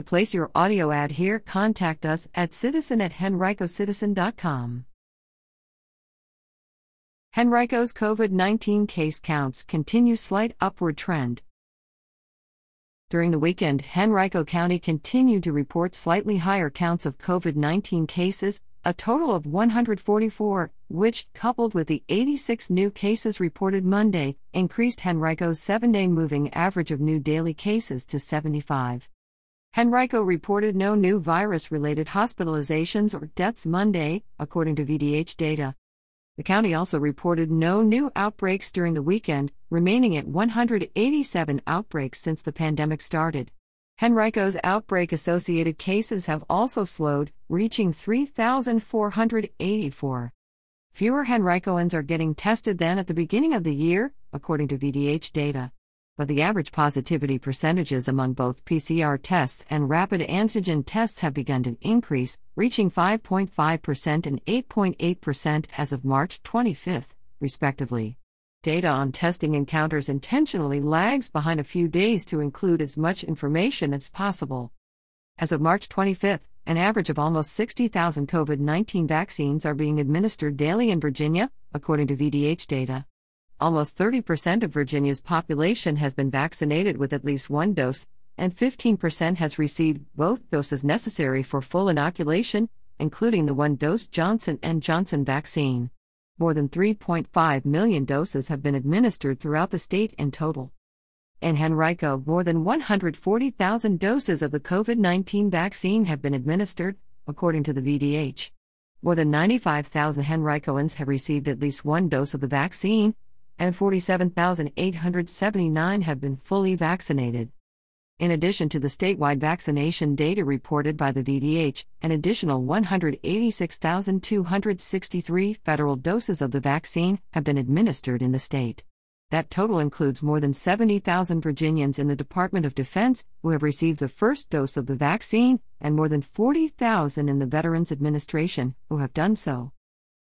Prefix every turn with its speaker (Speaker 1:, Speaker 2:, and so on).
Speaker 1: To place your audio ad here, contact us at citizen at henricocitizen.com. Henrico's COVID 19 case counts continue slight upward trend. During the weekend, Henrico County continued to report slightly higher counts of COVID 19 cases, a total of 144, which, coupled with the 86 new cases reported Monday, increased Henrico's seven day moving average of new daily cases to 75. Henrico reported no new virus related hospitalizations or deaths Monday, according to VDH data. The county also reported no new outbreaks during the weekend, remaining at 187 outbreaks since the pandemic started. Henrico's outbreak associated cases have also slowed, reaching 3,484. Fewer Henricoans are getting tested than at the beginning of the year, according to VDH data but the average positivity percentages among both PCR tests and rapid antigen tests have begun to increase, reaching 5.5% and 8.8% as of March 25, respectively. Data on testing encounters intentionally lags behind a few days to include as much information as possible. As of March 25, an average of almost 60,000 COVID 19 vaccines are being administered daily in Virginia, according to VDH data. Almost 30% of Virginia's population has been vaccinated with at least one dose, and 15% has received both doses necessary for full inoculation, including the one-dose Johnson & Johnson vaccine. More than 3.5 million doses have been administered throughout the state in total. In Henrico, more than 140,000 doses of the COVID 19 vaccine have been administered, according to the VDH. More than 95,000 Henricoans have received at least one dose of the vaccine, and 47,879 have been fully vaccinated. In addition to the statewide vaccination data reported by the VDH, an additional 186,263 federal doses of the vaccine have been administered in the state. That total includes more than 70,000 Virginians in the Department of Defense who have received the first dose of the vaccine, and more than 40,000 in the Veterans Administration who have done so.